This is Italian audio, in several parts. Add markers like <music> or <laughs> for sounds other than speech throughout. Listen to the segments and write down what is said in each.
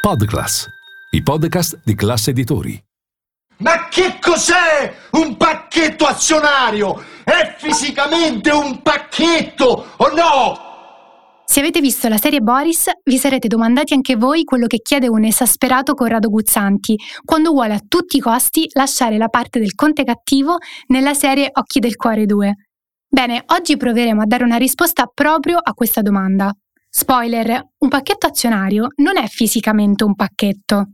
Podclass, i podcast di classe editori. Ma che cos'è un pacchetto azionario? È fisicamente un pacchetto o no? Se avete visto la serie Boris, vi sarete domandati anche voi quello che chiede un esasperato Corrado Guzzanti quando vuole a tutti i costi lasciare la parte del conte cattivo nella serie Occhi del Cuore 2. Bene, oggi proveremo a dare una risposta proprio a questa domanda. Spoiler, un pacchetto azionario non è fisicamente un pacchetto.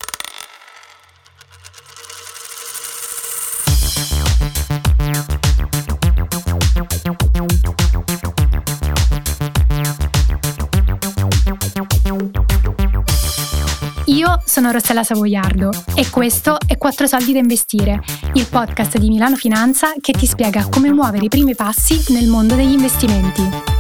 Io sono Rossella Savoiardo e questo è Quattro soldi da investire, il podcast di Milano Finanza che ti spiega come muovere i primi passi nel mondo degli investimenti.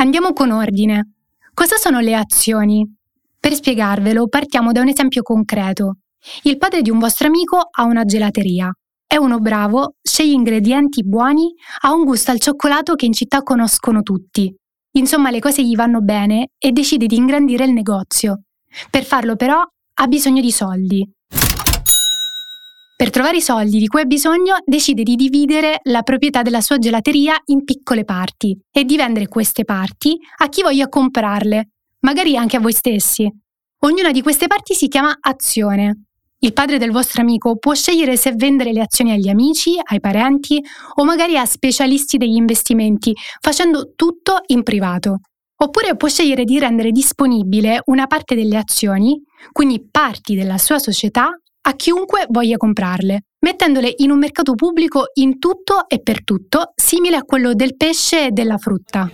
Andiamo con ordine. Cosa sono le azioni? Per spiegarvelo partiamo da un esempio concreto. Il padre di un vostro amico ha una gelateria. È uno bravo, sceglie ingredienti buoni, ha un gusto al cioccolato che in città conoscono tutti. Insomma, le cose gli vanno bene e decide di ingrandire il negozio. Per farlo però ha bisogno di soldi. Per trovare i soldi di cui ha bisogno, decide di dividere la proprietà della sua gelateria in piccole parti e di vendere queste parti a chi voglia comprarle, magari anche a voi stessi. Ognuna di queste parti si chiama azione. Il padre del vostro amico può scegliere se vendere le azioni agli amici, ai parenti o magari a specialisti degli investimenti, facendo tutto in privato. Oppure può scegliere di rendere disponibile una parte delle azioni, quindi parti della sua società, a chiunque voglia comprarle, mettendole in un mercato pubblico in tutto e per tutto, simile a quello del pesce e della frutta.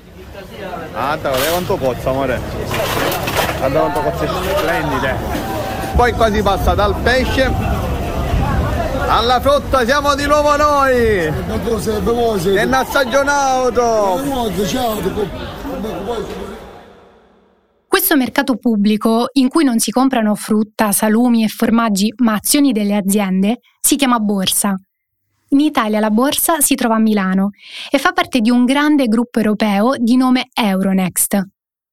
Guarda, guarda quanto cozza, amore. Guarda quanto cozze splendide. Poi qua si passa dal pesce alla frutta, siamo di nuovo noi! È una stagionato! No, Questo mercato pubblico, in cui non si comprano frutta, salumi e formaggi, ma azioni delle aziende, si chiama borsa. In Italia la borsa si trova a Milano e fa parte di un grande gruppo europeo di nome Euronext.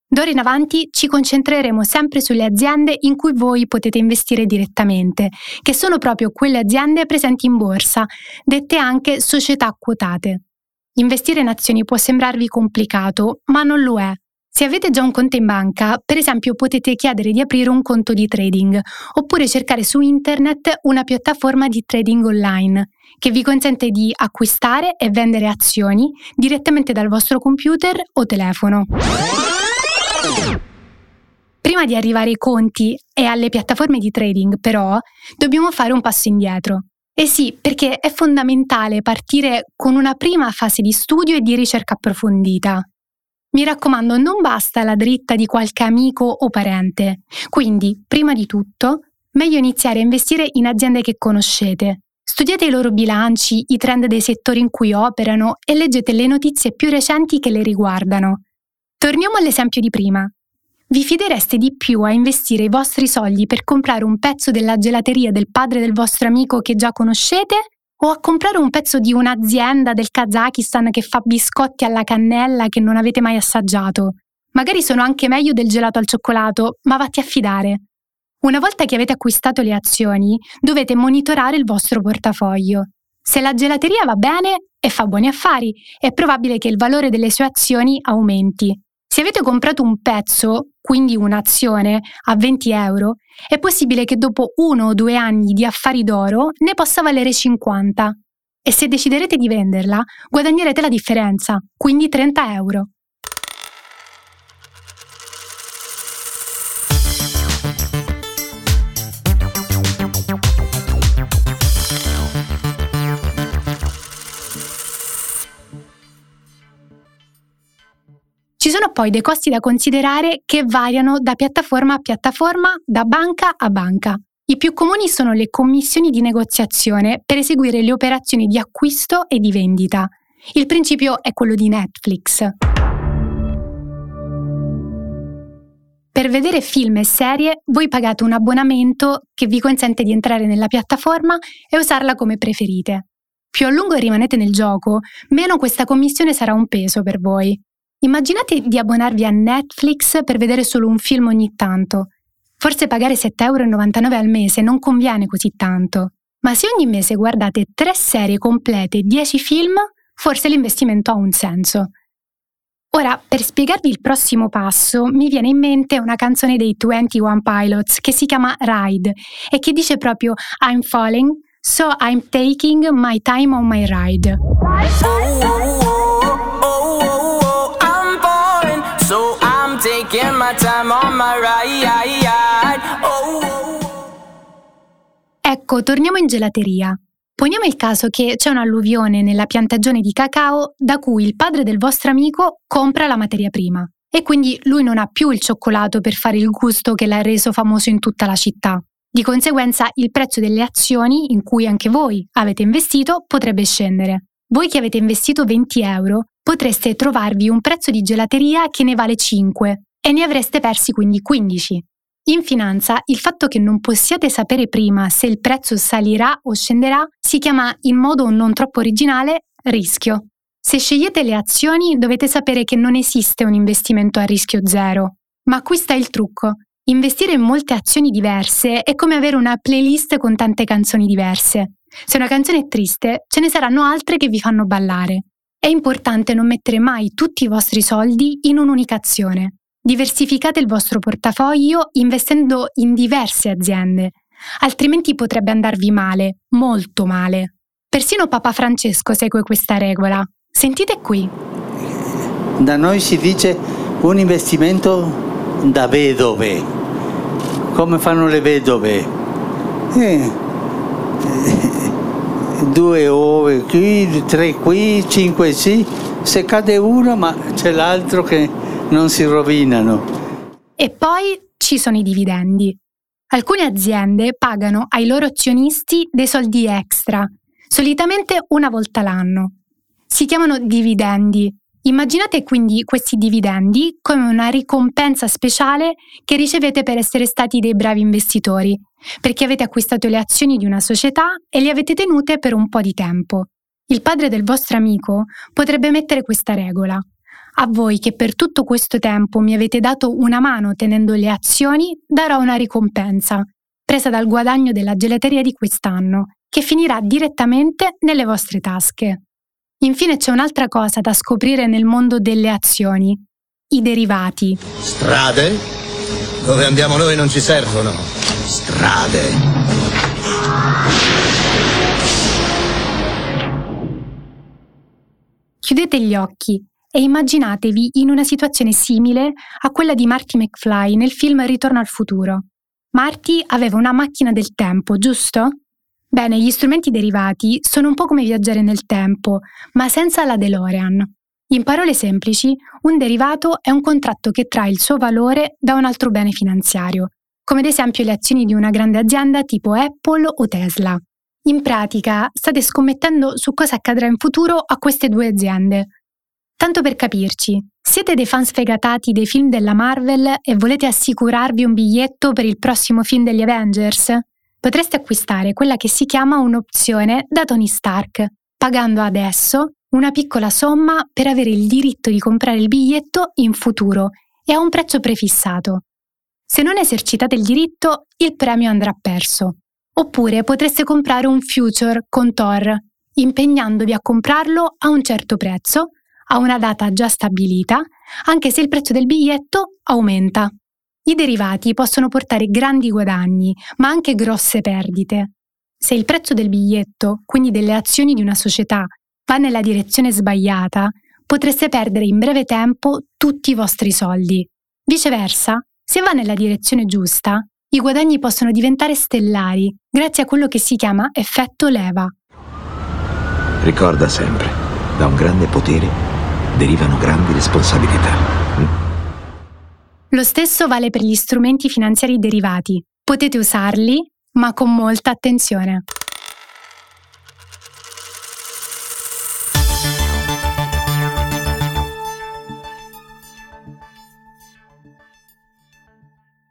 D'ora in avanti ci concentreremo sempre sulle aziende in cui voi potete investire direttamente, che sono proprio quelle aziende presenti in borsa, dette anche società quotate. Investire in azioni può sembrarvi complicato, ma non lo è. Se avete già un conto in banca, per esempio potete chiedere di aprire un conto di trading oppure cercare su internet una piattaforma di trading online che vi consente di acquistare e vendere azioni direttamente dal vostro computer o telefono. Prima di arrivare ai conti e alle piattaforme di trading, però, dobbiamo fare un passo indietro. Eh sì, perché è fondamentale partire con una prima fase di studio e di ricerca approfondita. Mi raccomando, non basta la dritta di qualche amico o parente. Quindi, prima di tutto, meglio iniziare a investire in aziende che conoscete. Studiate i loro bilanci, i trend dei settori in cui operano e leggete le notizie più recenti che le riguardano. Torniamo all'esempio di prima. Vi fidereste di più a investire i vostri soldi per comprare un pezzo della gelateria del padre del vostro amico che già conoscete o a comprare un pezzo di un'azienda del Kazakistan che fa biscotti alla cannella che non avete mai assaggiato. Magari sono anche meglio del gelato al cioccolato, ma vatti a fidare. Una volta che avete acquistato le azioni, dovete monitorare il vostro portafoglio. Se la gelateria va bene e fa buoni affari, è probabile che il valore delle sue azioni aumenti. Avete comprato un pezzo, quindi un'azione, a 20 euro, è possibile che dopo uno o due anni di affari d'oro ne possa valere 50. E se deciderete di venderla, guadagnerete la differenza, quindi 30 euro. Sono poi dei costi da considerare che variano da piattaforma a piattaforma, da banca a banca. I più comuni sono le commissioni di negoziazione per eseguire le operazioni di acquisto e di vendita. Il principio è quello di Netflix. Per vedere film e serie voi pagate un abbonamento che vi consente di entrare nella piattaforma e usarla come preferite. Più a lungo rimanete nel gioco, meno questa commissione sarà un peso per voi. Immaginate di abbonarvi a Netflix per vedere solo un film ogni tanto. Forse pagare 7,99 euro al mese non conviene così tanto. Ma se ogni mese guardate 3 serie complete e 10 film, forse l'investimento ha un senso. Ora, per spiegarvi il prossimo passo, mi viene in mente una canzone dei 21 Pilots che si chiama Ride e che dice proprio I'm falling, so I'm taking my time on my ride. Taking my time on my ride. Ecco, torniamo in gelateria. Poniamo il caso che c'è un'alluvione nella piantagione di cacao da cui il padre del vostro amico compra la materia prima e quindi lui non ha più il cioccolato per fare il gusto che l'ha reso famoso in tutta la città. Di conseguenza il prezzo delle azioni in cui anche voi avete investito potrebbe scendere. Voi che avete investito 20 euro potreste trovarvi un prezzo di gelateria che ne vale 5 e ne avreste persi quindi 15. In finanza, il fatto che non possiate sapere prima se il prezzo salirà o scenderà si chiama in modo non troppo originale rischio. Se scegliete le azioni dovete sapere che non esiste un investimento a rischio zero. Ma qui sta il trucco. Investire in molte azioni diverse è come avere una playlist con tante canzoni diverse. Se una canzone è triste, ce ne saranno altre che vi fanno ballare. È importante non mettere mai tutti i vostri soldi in un'unica azione. Diversificate il vostro portafoglio investendo in diverse aziende, altrimenti potrebbe andarvi male, molto male. Persino Papa Francesco segue questa regola. Sentite qui. Da noi si dice un investimento da vedove. Come fanno le vedove? Eh, <laughs> due ove qui, tre qui, cinque sì. Se cade uno, ma c'è l'altro che non si rovinano. E poi ci sono i dividendi. Alcune aziende pagano ai loro azionisti dei soldi extra, solitamente una volta l'anno. Si chiamano dividendi. Immaginate quindi questi dividendi come una ricompensa speciale che ricevete per essere stati dei bravi investitori, perché avete acquistato le azioni di una società e le avete tenute per un po' di tempo. Il padre del vostro amico potrebbe mettere questa regola. A voi che per tutto questo tempo mi avete dato una mano tenendo le azioni, darò una ricompensa, presa dal guadagno della gelateria di quest'anno, che finirà direttamente nelle vostre tasche. Infine c'è un'altra cosa da scoprire nel mondo delle azioni, i derivati. Strade? Dove andiamo noi non ci servono. Strade. Chiudete gli occhi e immaginatevi in una situazione simile a quella di Marty McFly nel film Ritorno al futuro. Marty aveva una macchina del tempo, giusto? Bene, gli strumenti derivati sono un po' come viaggiare nel tempo, ma senza la DeLorean. In parole semplici, un derivato è un contratto che trae il suo valore da un altro bene finanziario, come ad esempio le azioni di una grande azienda tipo Apple o Tesla. In pratica, state scommettendo su cosa accadrà in futuro a queste due aziende, Tanto per capirci, siete dei fan sfegatati dei film della Marvel e volete assicurarvi un biglietto per il prossimo film degli Avengers? Potreste acquistare quella che si chiama un'opzione da Tony Stark, pagando adesso una piccola somma per avere il diritto di comprare il biglietto in futuro e a un prezzo prefissato. Se non esercitate il diritto, il premio andrà perso. Oppure potreste comprare un future con Thor, impegnandovi a comprarlo a un certo prezzo a una data già stabilita, anche se il prezzo del biglietto aumenta. I derivati possono portare grandi guadagni, ma anche grosse perdite. Se il prezzo del biglietto, quindi delle azioni di una società, va nella direzione sbagliata, potreste perdere in breve tempo tutti i vostri soldi. Viceversa, se va nella direzione giusta, i guadagni possono diventare stellari grazie a quello che si chiama effetto leva. Ricorda sempre, da un grande potere derivano grandi responsabilità. Lo stesso vale per gli strumenti finanziari derivati. Potete usarli, ma con molta attenzione.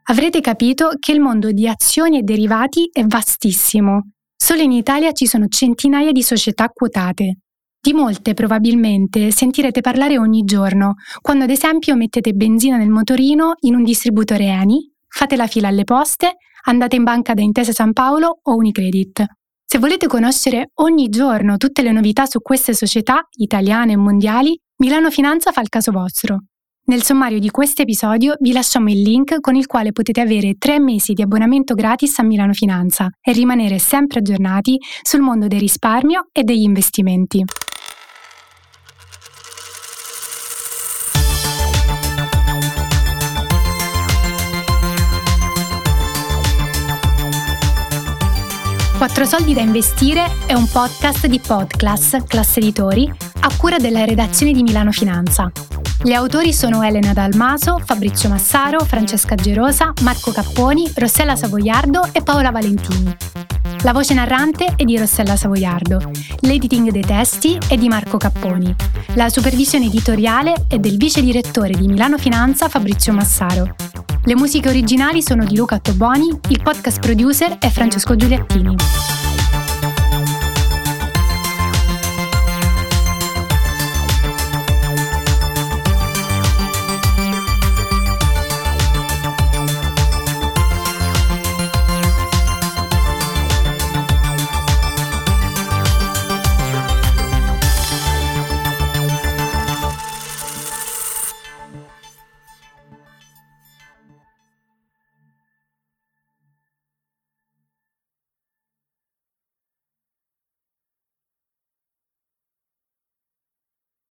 Avrete capito che il mondo di azioni e derivati è vastissimo. Solo in Italia ci sono centinaia di società quotate. Di molte probabilmente sentirete parlare ogni giorno, quando ad esempio mettete benzina nel motorino in un distributore Eni, fate la fila alle poste, andate in banca da Intesa San Paolo o Unicredit. Se volete conoscere ogni giorno tutte le novità su queste società, italiane e mondiali, Milano Finanza fa il caso vostro. Nel sommario di questo episodio vi lasciamo il link con il quale potete avere tre mesi di abbonamento gratis a Milano Finanza e rimanere sempre aggiornati sul mondo del risparmio e degli investimenti. Quattro soldi da investire è un podcast di Podclass, classe editori, a cura della redazione di Milano Finanza. Gli autori sono Elena Dalmaso, Fabrizio Massaro, Francesca Gerosa, Marco Capponi, Rossella Savoiardo e Paola Valentini. La voce narrante è di Rossella Savoiardo, l'editing dei testi è di Marco Capponi, la supervisione editoriale è del vice direttore di Milano Finanza Fabrizio Massaro. Le musiche originali sono di Luca Toboni, il podcast producer è Francesco Giuliattini.